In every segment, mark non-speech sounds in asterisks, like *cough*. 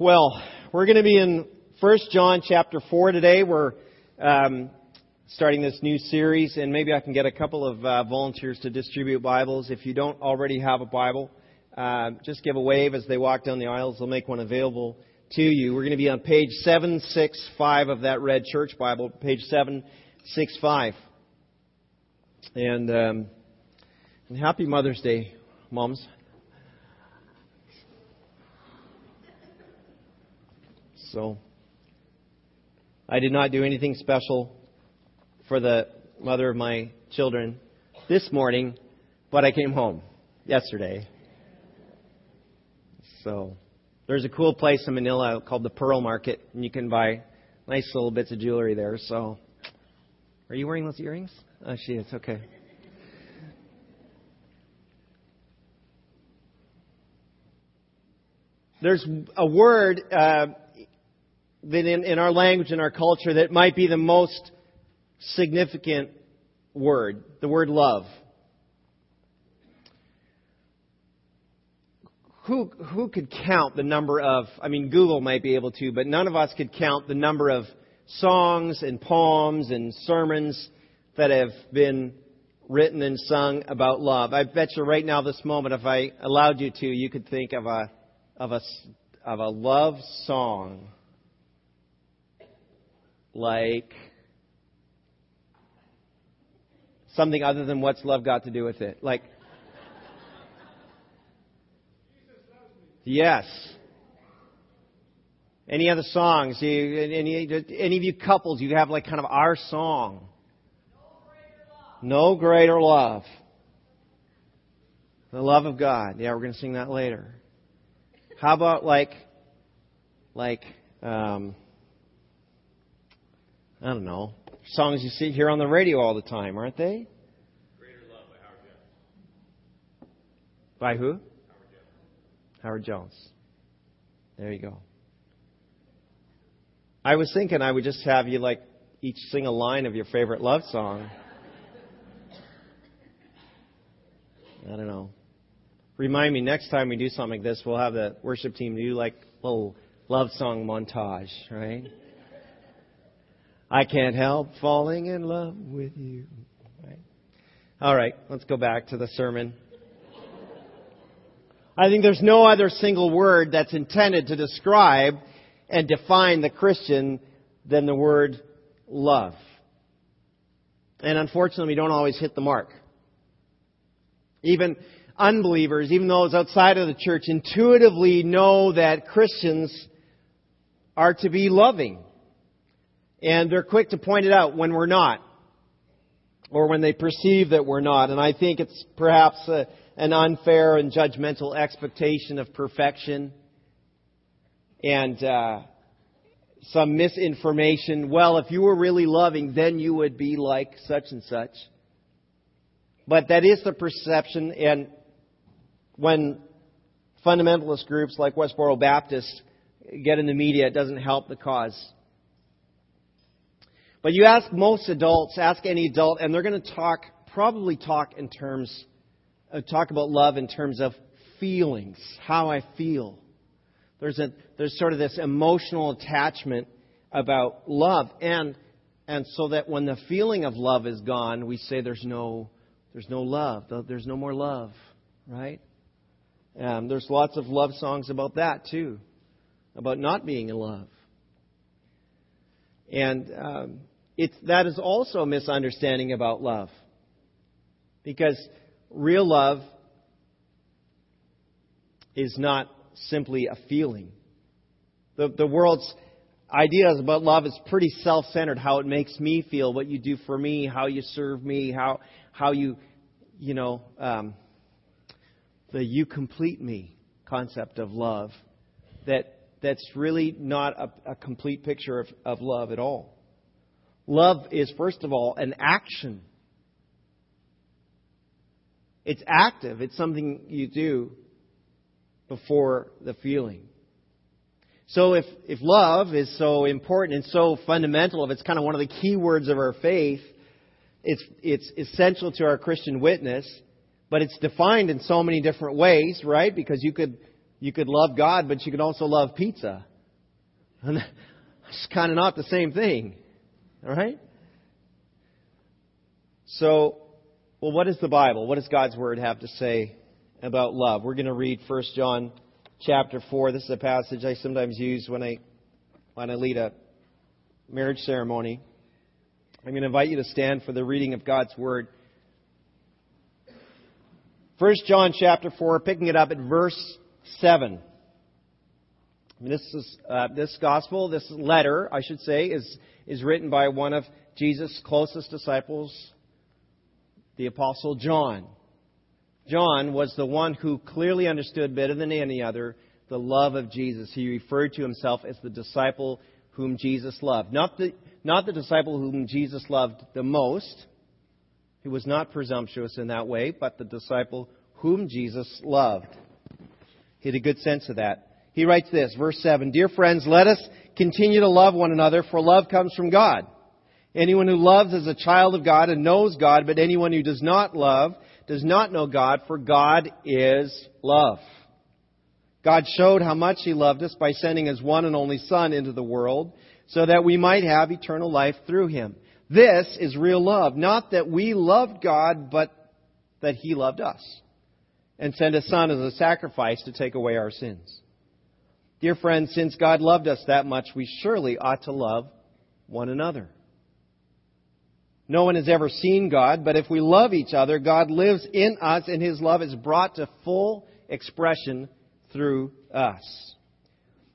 Well, we're going to be in 1 John chapter 4 today. We're um, starting this new series, and maybe I can get a couple of uh, volunteers to distribute Bibles. If you don't already have a Bible, uh, just give a wave as they walk down the aisles. They'll make one available to you. We're going to be on page 765 of that red church Bible, page 765. And, um, and happy Mother's Day, moms. So, I did not do anything special for the mother of my children this morning, but I came home yesterday. So, there's a cool place in Manila called the Pearl Market, and you can buy nice little bits of jewelry there. So, are you wearing those earrings? Oh, she is. Okay. There's a word uh, that in, in our language, in our culture, that might be the most significant word, the word love. Who, who could count the number of, I mean, Google might be able to, but none of us could count the number of songs and poems and sermons that have been written and sung about love. I bet you right now, this moment, if I allowed you to, you could think of a, of a, of a love song like something other than what's love got to do with it? Like, yes. Any other songs? You, any, any of you couples, you have like kind of our song. No greater love. The love of God. Yeah, we're going to sing that later. How about like, like, um, I don't know, songs you see here on the radio all the time, aren't they? Greater Love by Howard Jones. By who? Howard Jones. Howard Jones. There you go. I was thinking I would just have you like each sing a line of your favorite love song. I don't know. Remind me next time we do something like this, we'll have the worship team do like a little love song montage, right? I can't help falling in love with you. Right? All right, let's go back to the sermon. I think there's no other single word that's intended to describe and define the Christian than the word love. And unfortunately, we don't always hit the mark. Even unbelievers, even those outside of the church, intuitively know that Christians are to be loving. And they're quick to point it out when we're not. Or when they perceive that we're not. And I think it's perhaps a, an unfair and judgmental expectation of perfection. And uh, some misinformation. Well, if you were really loving, then you would be like such and such. But that is the perception. And when fundamentalist groups like Westboro Baptist get in the media, it doesn't help the cause. But you ask most adults, ask any adult, and they're going to talk, probably talk in terms, uh, talk about love in terms of feelings, how I feel. There's a, there's sort of this emotional attachment about love, and, and so that when the feeling of love is gone, we say there's no, there's no love, there's no more love, right? There's lots of love songs about that too, about not being in love. And um, it's, that is also a misunderstanding about love. Because real love is not simply a feeling. The, the world's ideas about love is pretty self-centered. How it makes me feel, what you do for me, how you serve me, how how you, you know, um, the "you complete me" concept of love. That that's really not a, a complete picture of, of love at all. Love is, first of all, an action. It's active. It's something you do before the feeling. So if, if love is so important and so fundamental, if it's kind of one of the key words of our faith, it's, it's essential to our Christian witness, but it's defined in so many different ways, right? Because you could you could love God, but you could also love pizza. And *laughs* it's kind of not the same thing. All right? So, well, what does the Bible, what does God's Word have to say about love? We're going to read 1 John chapter 4. This is a passage I sometimes use when I, when I lead a marriage ceremony. I'm going to invite you to stand for the reading of God's Word. 1 John chapter 4, picking it up at verse 7. This is uh, this gospel, this letter, I should say, is is written by one of Jesus' closest disciples, the apostle John. John was the one who clearly understood better than any other the love of Jesus. He referred to himself as the disciple whom Jesus loved. Not the, not the disciple whom Jesus loved the most. He was not presumptuous in that way, but the disciple whom Jesus loved. He had a good sense of that. He writes this, verse 7 Dear friends, let us continue to love one another, for love comes from God. Anyone who loves is a child of God and knows God, but anyone who does not love does not know God, for God is love. God showed how much He loved us by sending His one and only Son into the world so that we might have eternal life through Him. This is real love. Not that we loved God, but that He loved us and sent His Son as a sacrifice to take away our sins. Dear friends, since God loved us that much, we surely ought to love one another. No one has ever seen God, but if we love each other, God lives in us and His love is brought to full expression through us.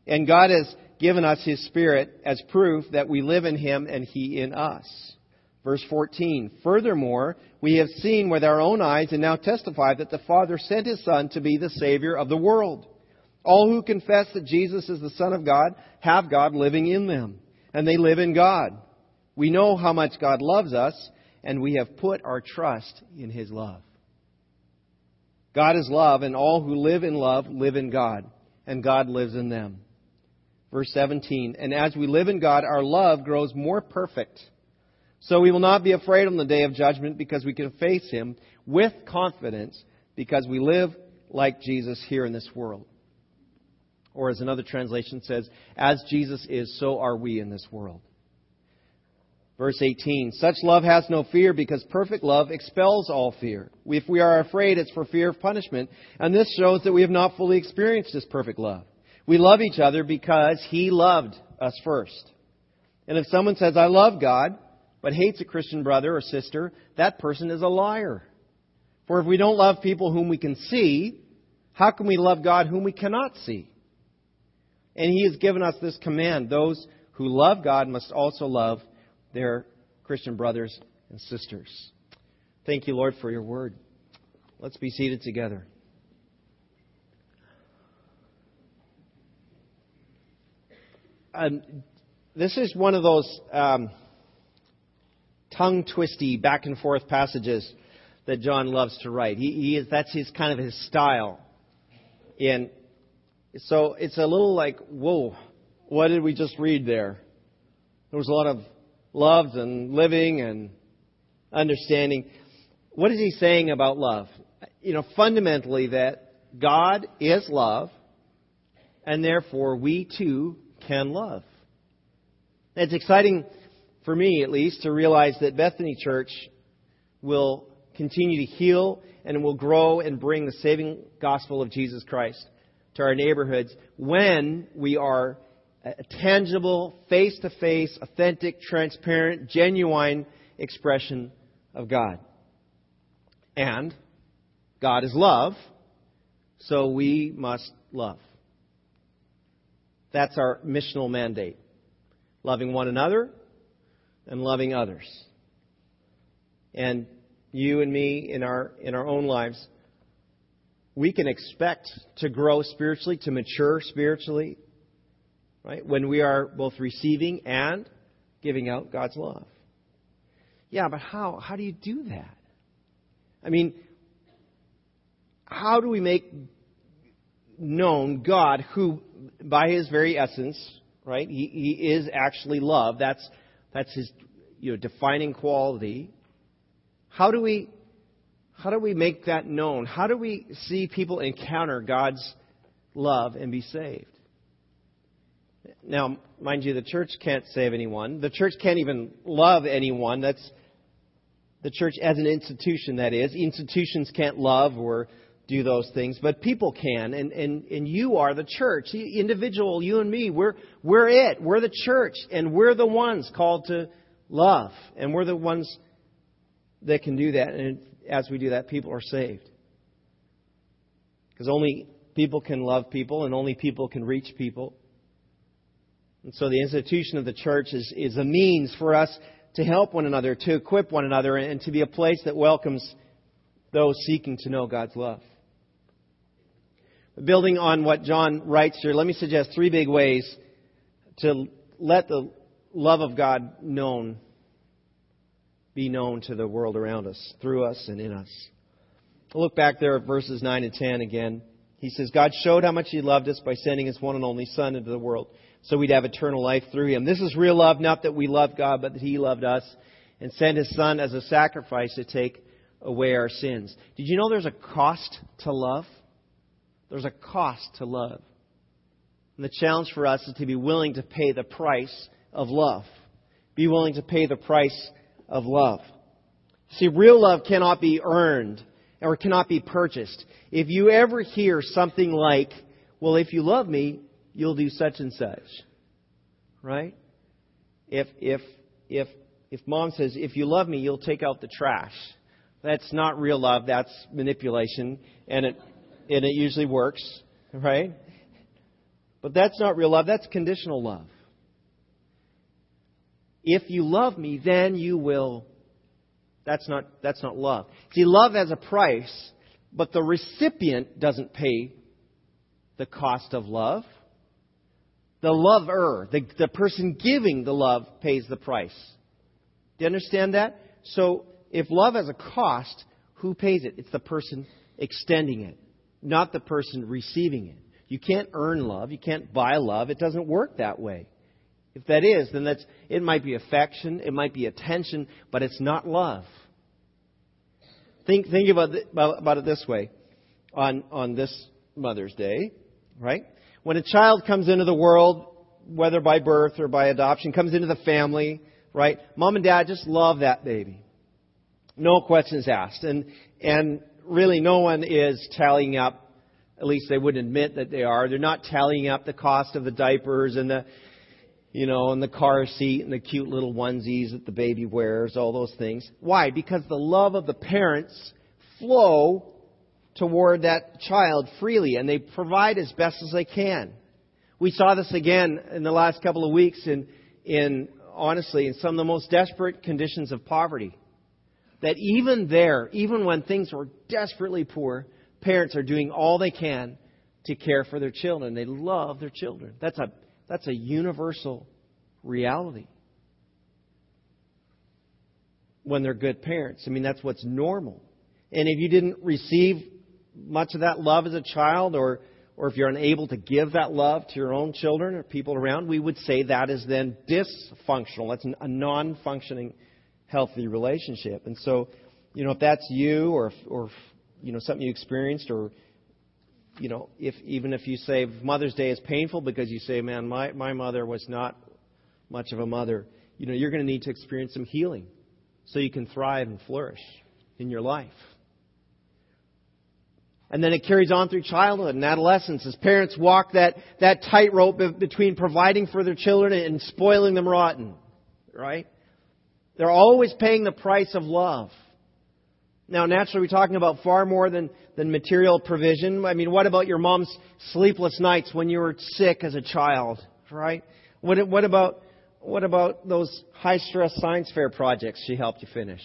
And God has given us His Spirit as proof that we live in Him and He in us. Verse 14. Furthermore, we have seen with our own eyes and now testify that the Father sent His Son to be the Savior of the world. All who confess that Jesus is the Son of God have God living in them, and they live in God. We know how much God loves us, and we have put our trust in His love. God is love, and all who live in love live in God, and God lives in them. Verse 17, and as we live in God, our love grows more perfect. So we will not be afraid on the day of judgment because we can face Him with confidence because we live like Jesus here in this world. Or as another translation says, as Jesus is, so are we in this world. Verse 18, such love has no fear because perfect love expels all fear. If we are afraid, it's for fear of punishment. And this shows that we have not fully experienced this perfect love. We love each other because He loved us first. And if someone says, I love God, but hates a Christian brother or sister, that person is a liar. For if we don't love people whom we can see, how can we love God whom we cannot see? And he has given us this command those who love God must also love their Christian brothers and sisters. Thank you, Lord, for your word. Let's be seated together. Um, this is one of those um, tongue twisty, back and forth passages that John loves to write. He, he is, that's his kind of his style in so it's a little like, whoa, what did we just read there? There was a lot of love and living and understanding. What is he saying about love? You know, fundamentally that God is love, and therefore we too can love. It's exciting for me, at least, to realize that Bethany Church will continue to heal and will grow and bring the saving gospel of Jesus Christ to our neighborhoods when we are a tangible, face to face, authentic, transparent, genuine expression of God. And God is love, so we must love. That's our missional mandate. Loving one another and loving others. And you and me in our, in our own lives we can expect to grow spiritually, to mature spiritually, right? When we are both receiving and giving out God's love. Yeah, but how? How do you do that? I mean, how do we make known God who, by his very essence, right, he, he is actually love. That's, that's his you know, defining quality. How do we how do we make that known? How do we see people encounter God's love and be saved. Now, mind you, the church can't save anyone. The church can't even love anyone. That's the church as an institution, that is. Institutions can't love or do those things, but people can, and, and, and you are the church. The Individual, you and me, we're, we're it. We're the church, and we're the ones called to love, and we're the ones that can do that, and as we do that, people are saved. Because only people can love people, and only people can reach people. And so the institution of the church is, is a means for us to help one another, to equip one another, and to be a place that welcomes those seeking to know God's love. Building on what John writes here, let me suggest three big ways to let the love of God known be known to the world around us, through us and in us. look back there at verses 9 and 10 again. He says, God showed how much He loved us by sending His one and only Son into the world so we'd have eternal life through him. This is real love, not that we love God, but that he loved us and sent his son as a sacrifice to take away our sins. Did you know there's a cost to love? There's a cost to love. And the challenge for us is to be willing to pay the price of love. Be willing to pay the price of love. See, real love cannot be earned or cannot be purchased. If you ever hear something like, well, if you love me, you'll do such and such. Right? If if if if mom says, if you love me, you'll take out the trash. That's not real love, that's manipulation, and it and it usually works, right? But that's not real love, that's conditional love. If you love me, then you will that's not that's not love. See, love has a price, but the recipient doesn't pay the cost of love. The lover, the, the person giving the love, pays the price. Do you understand that? So, if love has a cost, who pays it? It's the person extending it, not the person receiving it. You can't earn love. You can't buy love. It doesn't work that way. If that is, then that's, it might be affection, it might be attention, but it's not love. Think, think about, about, about it this way on, on this Mother's Day, right? When a child comes into the world, whether by birth or by adoption, comes into the family, right? Mom and dad just love that baby. No questions asked. And, and really no one is tallying up, at least they wouldn't admit that they are. They're not tallying up the cost of the diapers and the, you know, and the car seat and the cute little onesies that the baby wears, all those things. Why? Because the love of the parents flow toward that child freely, and they provide as best as they can. We saw this again in the last couple of weeks in, in honestly, in some of the most desperate conditions of poverty. That even there, even when things were desperately poor, parents are doing all they can to care for their children. They love their children. That's a, that's a universal reality. When they're good parents. I mean, that's what's normal. And if you didn't receive much of that love as a child, or, or if you're unable to give that love to your own children or people around, we would say that is then dysfunctional. That's a non functioning, healthy relationship. And so, you know, if that's you, or, or you know, something you experienced, or you know, if even if you say Mother's Day is painful because you say, man, my, my mother was not much of a mother, you know, you're going to need to experience some healing so you can thrive and flourish in your life. And then it carries on through childhood and adolescence as parents walk that, that tightrope between providing for their children and spoiling them rotten. Right? They're always paying the price of love. Now, naturally, we're talking about far more than, than material provision. I mean, what about your mom's sleepless nights when you were sick as a child, right? What, what about, what about those high stress science fair projects she helped you finish?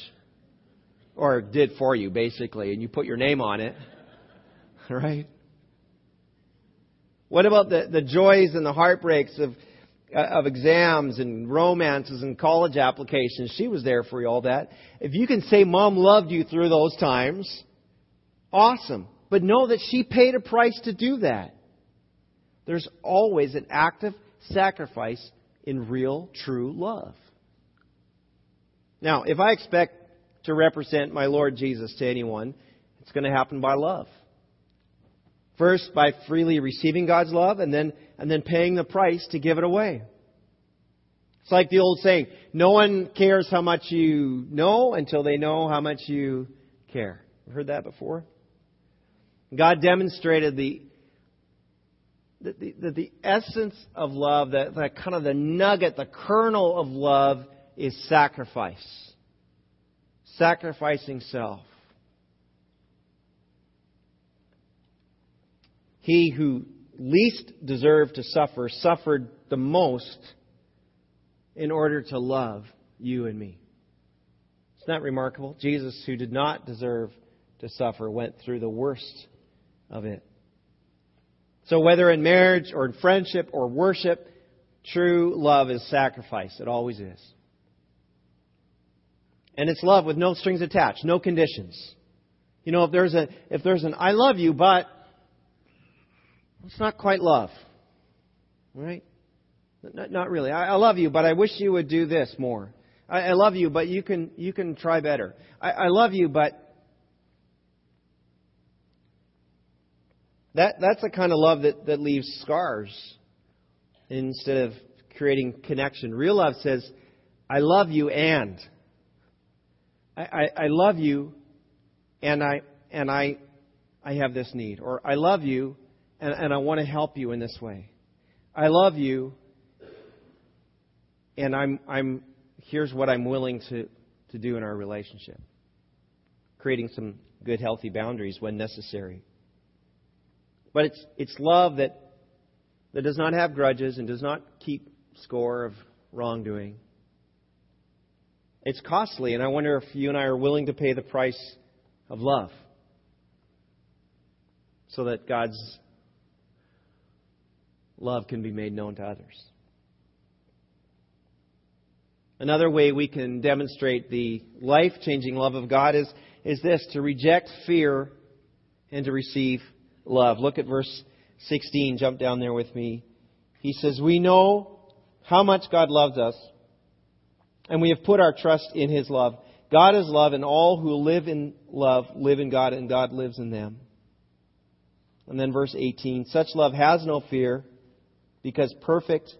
Or did for you, basically, and you put your name on it. *laughs* right? What about the, the joys and the heartbreaks of, Uh, of exams and romances and college applications? She was there for you, all that. If you can say mom loved you through those times, awesome. But know that she paid a price to do that. There's always an active sacrifice in real, true love. Now, if I expect to represent my Lord Jesus to anyone, it's going to happen by love. First, by freely receiving God's love, and then, and then paying the price to give it away. It's like the old saying, no one cares how much you know until they know how much you care. You heard that before? God demonstrated the, the, the, the essence of love, that, that kind of the nugget, the kernel of love is sacrifice. Sacrificing self. He who least deserved to suffer suffered the most in order to love you and me. Isn't that remarkable? Jesus, who did not deserve to suffer, went through the worst of it. So, whether in marriage or in friendship or worship, true love is sacrifice. It always is. And it's love with no strings attached, no conditions. You know, if there's a if there's an I love you, but it's not quite love. Right? Not, not really. I, I, love you, but I wish you would do this more. I, I love you, but you can you can try better. I, I love you, but that that's the kind of love that, that leaves scars instead of creating connection. Real love says, I love you and I, I, I love you and I and I I have this need. Or I love you and, and I want to help you in this way. I love you, and I'm, I'm, here's what I'm willing to, to do in our relationship. Creating some good, healthy boundaries when necessary. But it's, it's love that, that does not have grudges and does not keep score of wrongdoing. It's costly, and I wonder if you and I are willing to pay the price of love so that God's love can be made known to others. Another way we can demonstrate the life changing love of God is, is this to reject fear and to receive love. Look at verse 16. Jump down there with me. He says, We know how much God loves us, and we have put our trust in His love. God is love, and all who live in love live in God, and God lives in them. And then verse 18 Such love has no fear because perfect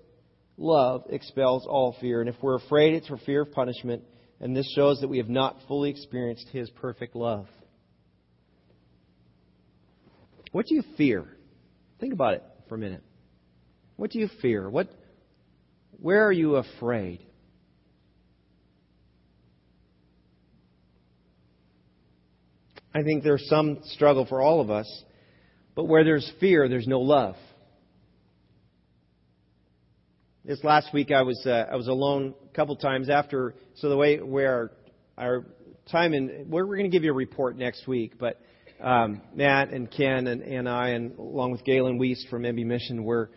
love expels all fear. And if we're afraid, it's for fear of punishment. And this shows that we have not fully experienced His perfect love. What do you fear? Think about it for a minute. What do you fear? What, where are you afraid? I think there's some struggle for all of us, but where there's fear, there's no love. This last week I was uh, I was alone a couple times after. So the way where our, our time in we're, we're going to give you a report next week, but um, Matt and Ken and, and I, and along with Galen Weist from MB Mission, were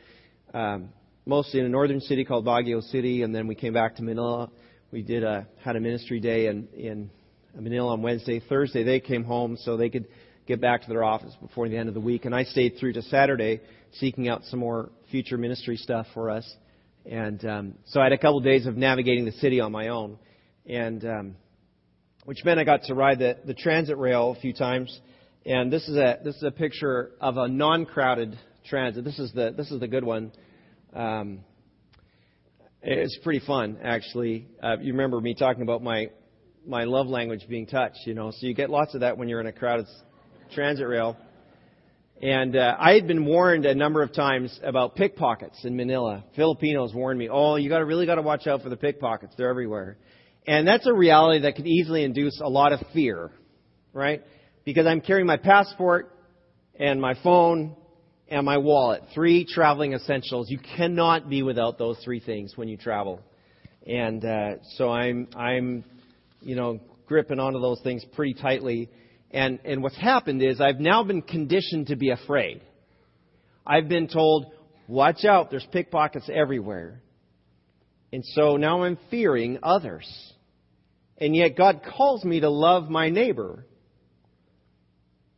um, mostly in a northern city called Baguio City, and then we came back to Manila. We did a had a ministry day in in Manila on Wednesday. Thursday they came home so they could get back to their office before the end of the week, and I stayed through to Saturday, seeking out some more future ministry stuff for us. And um, so I had a couple of days of navigating the city on my own, and um, which meant I got to ride the, the transit rail a few times. And this is a this is a picture of a non-crowded transit. This is the this is the good one. Um, it's pretty fun, actually. Uh, you remember me talking about my my love language being touch, you know. So you get lots of that when you're in a crowded transit rail. And uh, I had been warned a number of times about pickpockets in Manila. Filipinos warned me, "Oh, you got to really got to watch out for the pickpockets. They're everywhere." And that's a reality that could easily induce a lot of fear, right? Because I'm carrying my passport and my phone and my wallet, three traveling essentials. You cannot be without those three things when you travel. And uh, so I'm I'm you know gripping onto those things pretty tightly and, and what's happened is I've now been conditioned to be afraid. I've been told, watch out, there's pickpockets everywhere. And so now I'm fearing others. And yet God calls me to love my neighbor.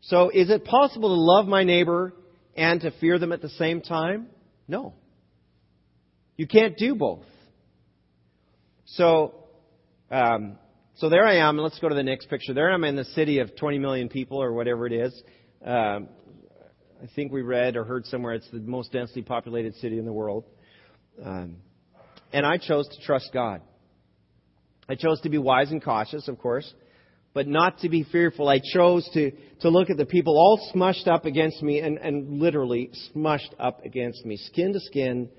So is it possible to love my neighbor and to fear them at the same time? No. You can't do both. So, um, so there I am. Let's go to the next picture. There I'm in the city of 20 million people or whatever it is. Um, I think we read or heard somewhere it's the most densely populated city in the world. Um, and I chose to trust God. I chose to be wise and cautious, of course, but not to be fearful. I chose to, to look at the people all smushed up against me and, and literally smushed up against me, skin to skin,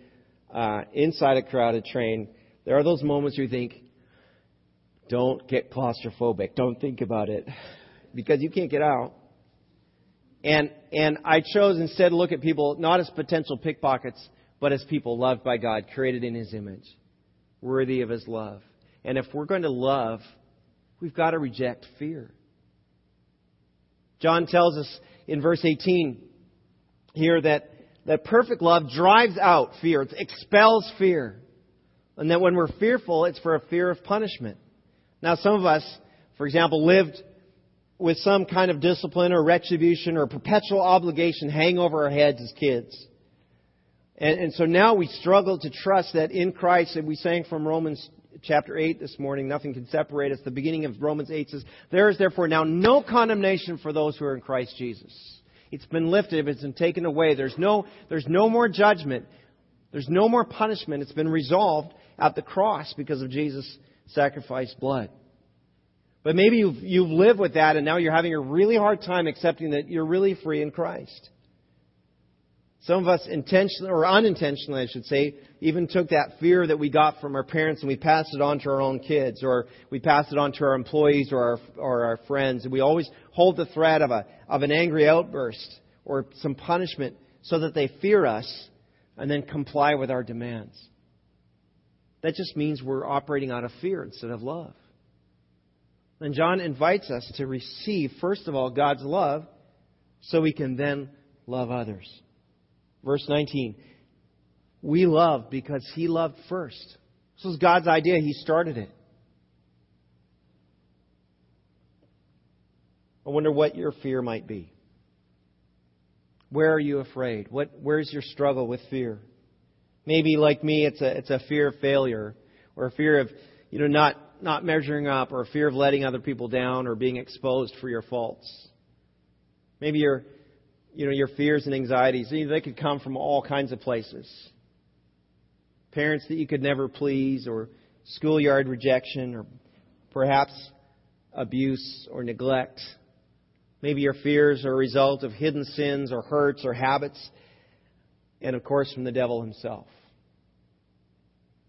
uh, inside a crowded train. There are those moments you think, don't get claustrophobic. Don't think about it. Because you can't get out. And, and I chose instead to look at people not as potential pickpockets, but as people loved by God, created in His image, worthy of His love. And if we're going to love, we've got to reject fear. John tells us in verse 18 here that, that perfect love drives out fear, it expels fear. And that when we're fearful, it's for a fear of punishment. Now, some of us, for example, lived with some kind of discipline or retribution or perpetual obligation hang over our heads as kids. And, and, so now we struggle to trust that in Christ, and we sang from Romans chapter 8 this morning, nothing can separate us. The beginning of Romans 8 says, There is therefore now no condemnation for those who are in Christ Jesus. It's been lifted, it's been taken away. There's no, there's no more judgment. There's no more punishment. It's been resolved at the cross because of Jesus' sacrificed blood. But maybe you've, you've lived with that and now you're having a really hard time accepting that you're really free in Christ. Some of us intentionally, or unintentionally, I should say, even took that fear that we got from our parents and we passed it on to our own kids, or we passed it on to our employees or our, or our friends. And we always hold the threat of, a, of an angry outburst or some punishment so that they fear us and then comply with our demands. That just means we're operating out of fear instead of love. And John invites us to receive, first of all, God's love so we can then love others. Verse 19. We love because He loved first. This was God's idea. He started it. I wonder what your fear might be. Where are you afraid? What, where's your struggle with fear? Maybe, like me, it's a, it's a fear of failure or a fear of you know, not, not measuring up or a fear of letting other people down or being exposed for your faults. Maybe your, you know, your fears and anxieties, they could come from all kinds of places. Parents that you could never please or schoolyard rejection or perhaps abuse or neglect. Maybe your fears are a result of hidden sins or hurts or habits, and of course from the devil himself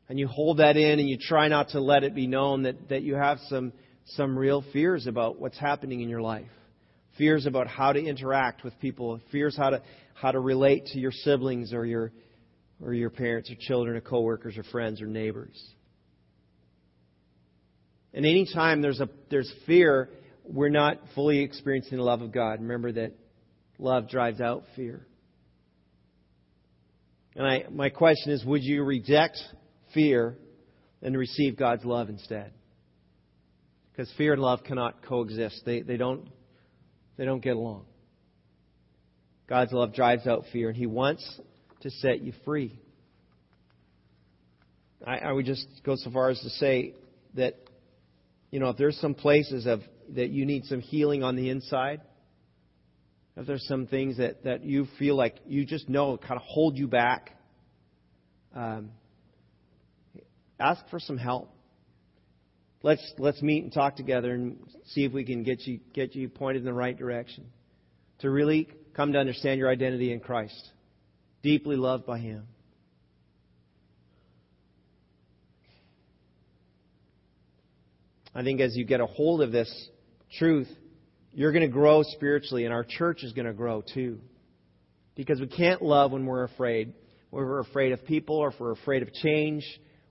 and you hold that in and you try not to let it be known that, that you have some, some real fears about what's happening in your life. Fears about how to interact with people, fears how to, how to relate to your siblings or your, or your parents or children or coworkers or friends or neighbors. And any time there's, a, there's fear, we're not fully experiencing the love of God. Remember that love drives out fear. And I, my question is would you reject fear and receive God's love instead. Because fear and love cannot coexist. They, they, don't, they don't get along. God's love drives out fear, and He wants to set you free. I, I would just go so far as to say that, you know, if there's some places of that you need some healing on the inside, if there's some things that, that you feel like you just know kind of hold you back, um, ask for some help. Let's, let's meet and talk together and see if we can get you, get you pointed in the right direction. To really come to understand your identity in Christ, deeply loved by Him. I think as you get a hold of this truth, you're going to grow spiritually, and our church is going to grow too. Because we can't love when we're afraid. When we're afraid of people, or if we're afraid of change,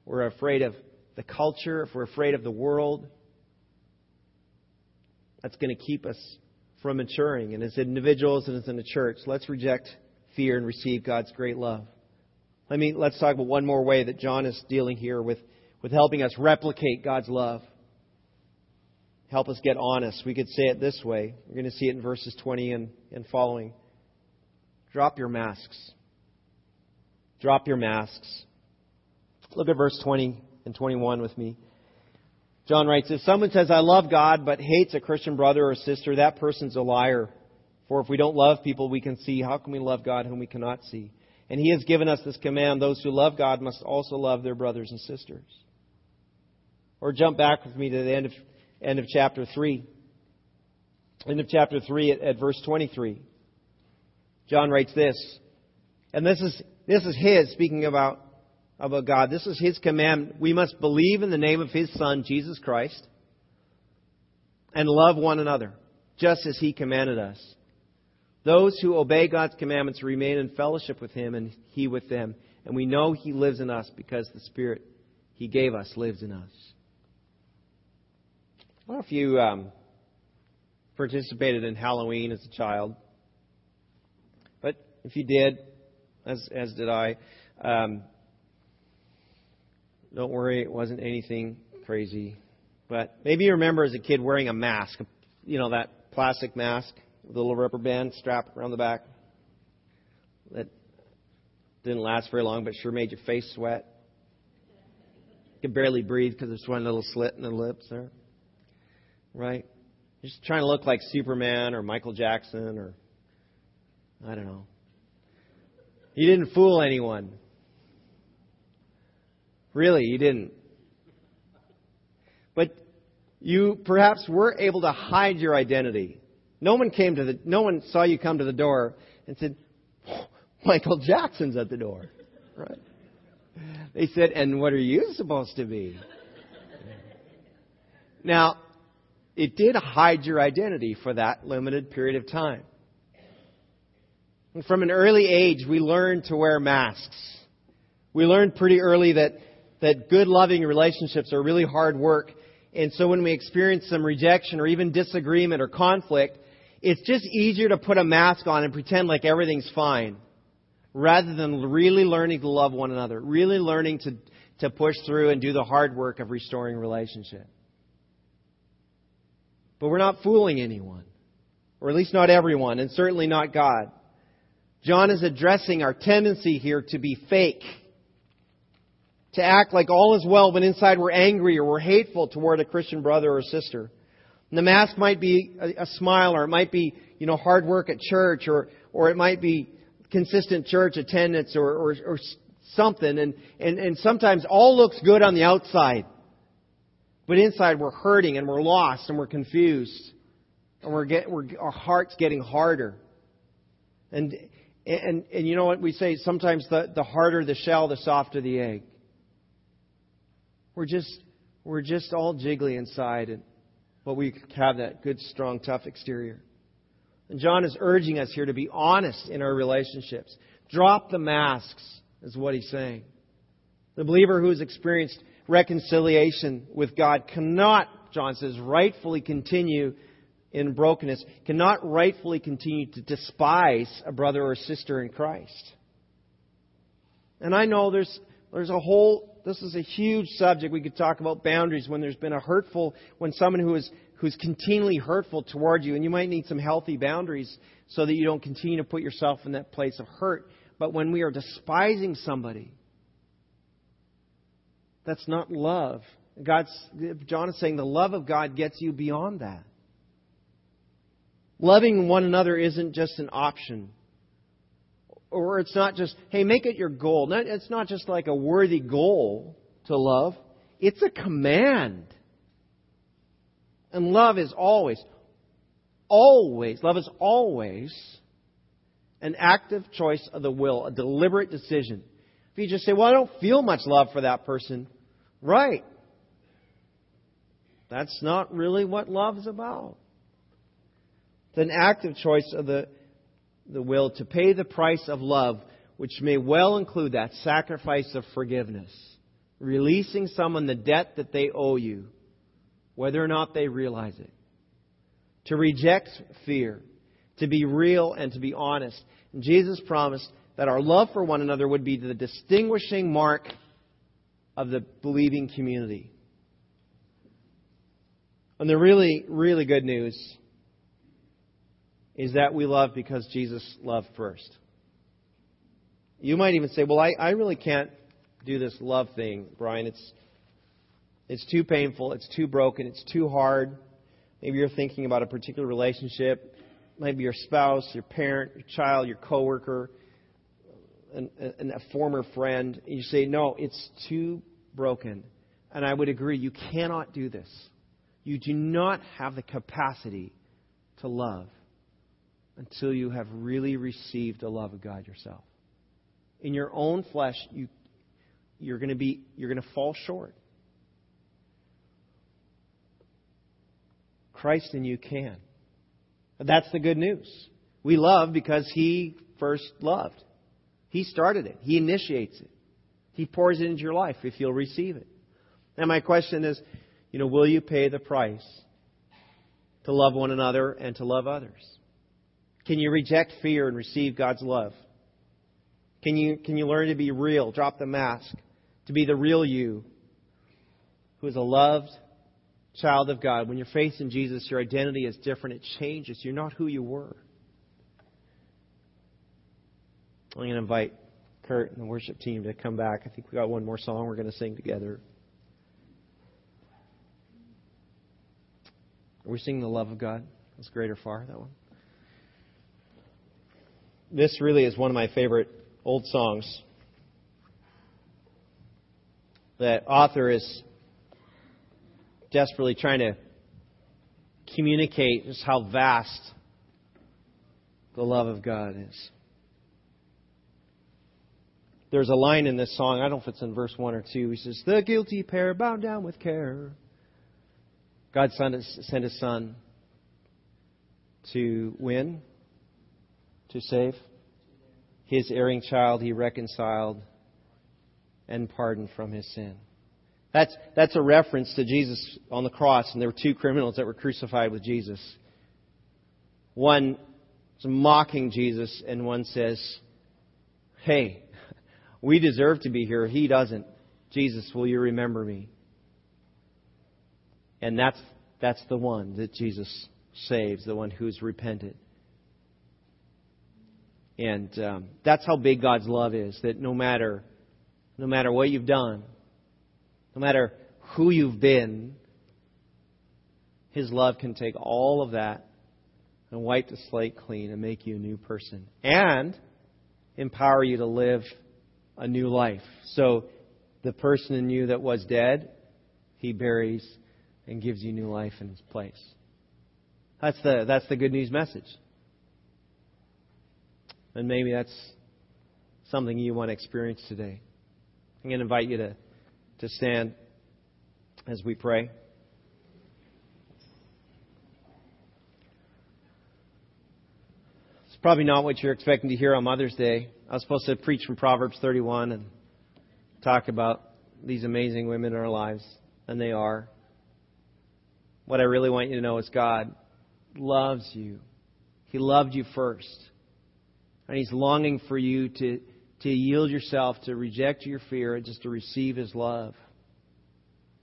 we're afraid of the culture, if we're afraid of the world, that's going to keep us from maturing. And as individuals and as in the church, let's reject fear and receive God's great love. Let me let's talk about one more way that John is dealing here with, with helping us replicate God's love. Help us get honest. We could say it this way. We're going to see it in verses 20 and, and following. Drop your masks. Drop your masks. Look at verse 20 and 21 with me. John writes, If someone says, I love God, but hates a Christian brother or sister, that person's a liar. For if we don't love people we can see, how can we love God whom we cannot see? And He has given us this command those who love God must also love their brothers and sisters. Or jump back with me to the end of, end of chapter 3. End of chapter 3 at, at verse 23. John writes this. And this is, this is His, speaking about, about God. This is His command. We must believe in the name of His Son, Jesus Christ, and love one another, just as He commanded us. Those who obey God's commandments remain in fellowship with Him and He with them. And we know He lives in us because the Spirit He gave us lives in us. I don't know if you um, participated in Halloween as a child, but if you did, as as did I, um, don't worry, it wasn't anything crazy. But maybe you remember as a kid wearing a mask, you know that plastic mask with a little rubber band strap around the back that didn't last very long, but sure made your face sweat. You could barely breathe because there's one little slit in the lips there right? Just trying to look like Superman or Michael Jackson or I don't know. You didn't fool anyone. Really, you didn't. But you perhaps were able to hide your identity. No one came to the no one saw you come to the door and said, Michael Jackson's at the door. Right? They said, and what are you supposed to be? Now, it did hide your identity for that limited period of time. And from an early age, we learned to wear masks. We learned pretty early that, that good, loving relationships are really hard work. And so when we experience some rejection or even disagreement or conflict, it's just easier to put a mask on and pretend like everything's fine rather than really learning to love one another, really learning to, to push through and do the hard work of restoring relationship. But we're not fooling anyone. Or at least not everyone, and certainly not God. John is addressing our tendency here to be fake. To act like all is well when inside we're angry or we're hateful toward a Christian brother or sister. And the mask might be a, a smile or it might be, you know, hard work at church or, or it might be consistent church attendance or, or, or something. And, and, and sometimes all looks good on the outside. But inside we're hurting and we're lost and we're confused. And we're get, we're, our heart's getting harder. And, and, and you know what we say? Sometimes the, the harder the shell, the softer the egg. We're just, we're just all jiggly inside, and, but we have that good, strong, tough exterior. And John is urging us here to be honest in our relationships. Drop the masks, is what he's saying. The believer who has experienced reconciliation with God cannot, John says, rightfully continue in brokenness, cannot rightfully continue to despise a brother or sister in Christ. And I know there's, there's a whole, this is a huge subject. We could talk about boundaries when there's been a hurtful, when someone who is, who's continually hurtful toward you, and you might need some healthy boundaries so that you don't continue to put yourself in that place of hurt. But when we are despising somebody, that's not love. God's, John is saying the love of God gets you beyond that. Loving one another isn't just an option. Or it's not just, hey, make it your goal. It's not just like a worthy goal to love. It's a command. And love is always, always, love is always an active choice of the will, a deliberate decision. If you just say, well, I don't feel much love for that person, right. That's not really what love's about. It's an active choice of the, the will to pay the price of love, which may well include that sacrifice of forgiveness, releasing someone the debt that they owe you, whether or not they realize it. To reject fear, to be real and to be honest. And Jesus promised that our love for one another would be the distinguishing mark of the believing community. And the really, really good news is that we love because Jesus loved first. You might even say, well, I, I really can't do this love thing, Brian. It's, it's too painful. It's too broken. It's too hard. Maybe you're thinking about a particular relationship maybe your spouse, your parent, your child, your coworker, and a former friend, and you say, No, it's too broken. And I would agree, you cannot do this. You do not have the capacity to love until you have really received the love of God yourself. In your own flesh, you, you're going to be you're going to fall short. Christ in you can. That's the good news. We love because He first loved. He started it. He initiates it. He pours it into your life if you'll receive it. Now, my question is, you know, will you pay the price to love one another and to love others? Can you reject fear and receive God's love? Can you, can you learn to be real, drop the mask, to be the real you who is a loved child of God? When you're faced in Jesus, your identity is different. It changes. You're not who you were. I'm going to invite Kurt and the worship team to come back. I think we got one more song we're going to sing together. Are we singing the love of God? That's great or far, that one? This really is one of my favorite old songs. The author is desperately trying to communicate just how vast the love of God is. There's a line in this song, I don't know if it's in verse 1 or 2. He says, The guilty pair bound down with care. God sent his son to win, to save. His erring child he reconciled and pardoned from his sin. That's, that's a reference to Jesus on the cross, and there were two criminals that were crucified with Jesus. One is mocking Jesus, and one says, Hey, we deserve to be here. He doesn't. Jesus, will you remember me? And that's, that's the one that Jesus saves, the one who's repented. And um, that's how big God's love is. That no matter, no matter what you've done, no matter who you've been, His love can take all of that and wipe the slate clean and make you a new person and empower you to live a new life. So the person in you that was dead, he buries and gives you new life in his place. That's the, that's the good news message. And maybe that's something you want to experience today. I'm going to invite you to, to stand as we pray. It's probably not what you're expecting to hear on Mother's Day. I was supposed to preach from Proverbs 31 and talk about these amazing women in our lives, and they are. What I really want you to know is God loves you. He loved you first. And He's longing for you to, to yield yourself, to reject your fear, and just to receive His love.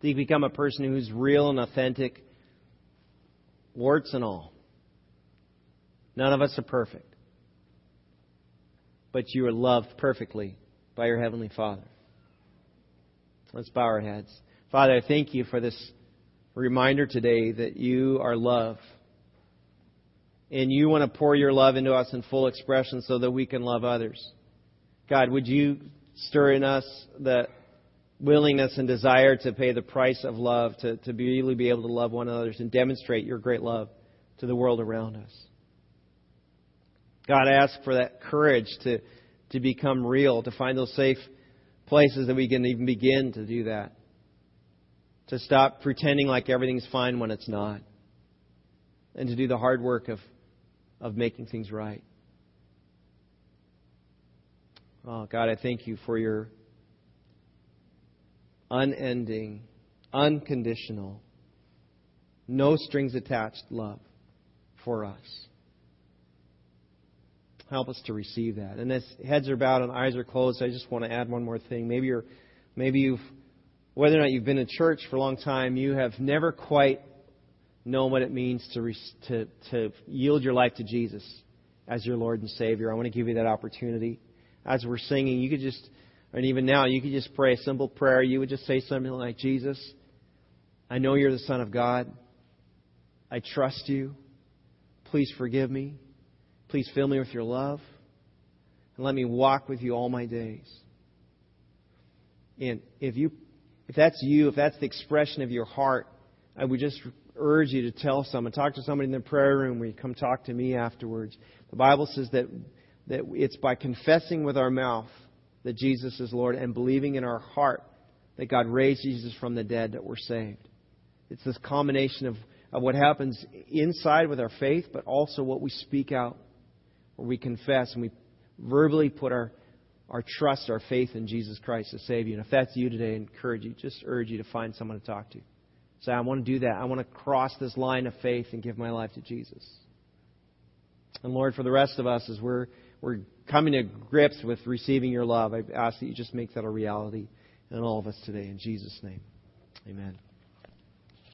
You become a person who's real and authentic, warts and all. None of us are perfect but you are loved perfectly by your Heavenly Father. Let's bow our heads. Father, I thank you for this reminder today that you are love. And you want to pour your love into us in full expression so that we can love others. God, would you stir in us the willingness and desire to pay the price of love, to, to really be able to love one another and demonstrate your great love to the world around us? God, I ask for that courage to, to become real, to find those safe places that we can even begin to do that. To stop pretending like everything's fine when it's not. And to do the hard work of, of making things right. Oh, God, I thank you for your unending, unconditional, no strings attached love for us. Help us to receive that. And as heads are bowed and eyes are closed, I just want to add one more thing. Maybe you're, maybe you've, whether or not you've been in church for a long time, you have never quite known what it means to, to, to yield your life to Jesus as your Lord and Savior. I want to give you that opportunity. As we're singing, you could just, and even now, you could just pray a simple prayer. You would just say something like, Jesus, I know you're the Son of God. I trust you. Please forgive me. Please fill me with your love. And let me walk with you all my days. And if you if that's you, if that's the expression of your heart, I would just urge you to tell someone, talk to somebody in the prayer room where you come talk to me afterwards. The Bible says that, that it's by confessing with our mouth that Jesus is Lord and believing in our heart that God raised Jesus from the dead that we're saved. It's this combination of, of what happens inside with our faith, but also what we speak out, where we confess and we verbally put our, our trust, our faith in Jesus Christ to save you. And if that's you today, I encourage you, just urge you to find someone to talk to. Say, I want to do that. I want to cross this line of faith and give my life to Jesus. And Lord, for the rest of us, as we're, we're coming to grips with receiving your love, I ask that you just make that a reality in all of us today. In Jesus' name, amen.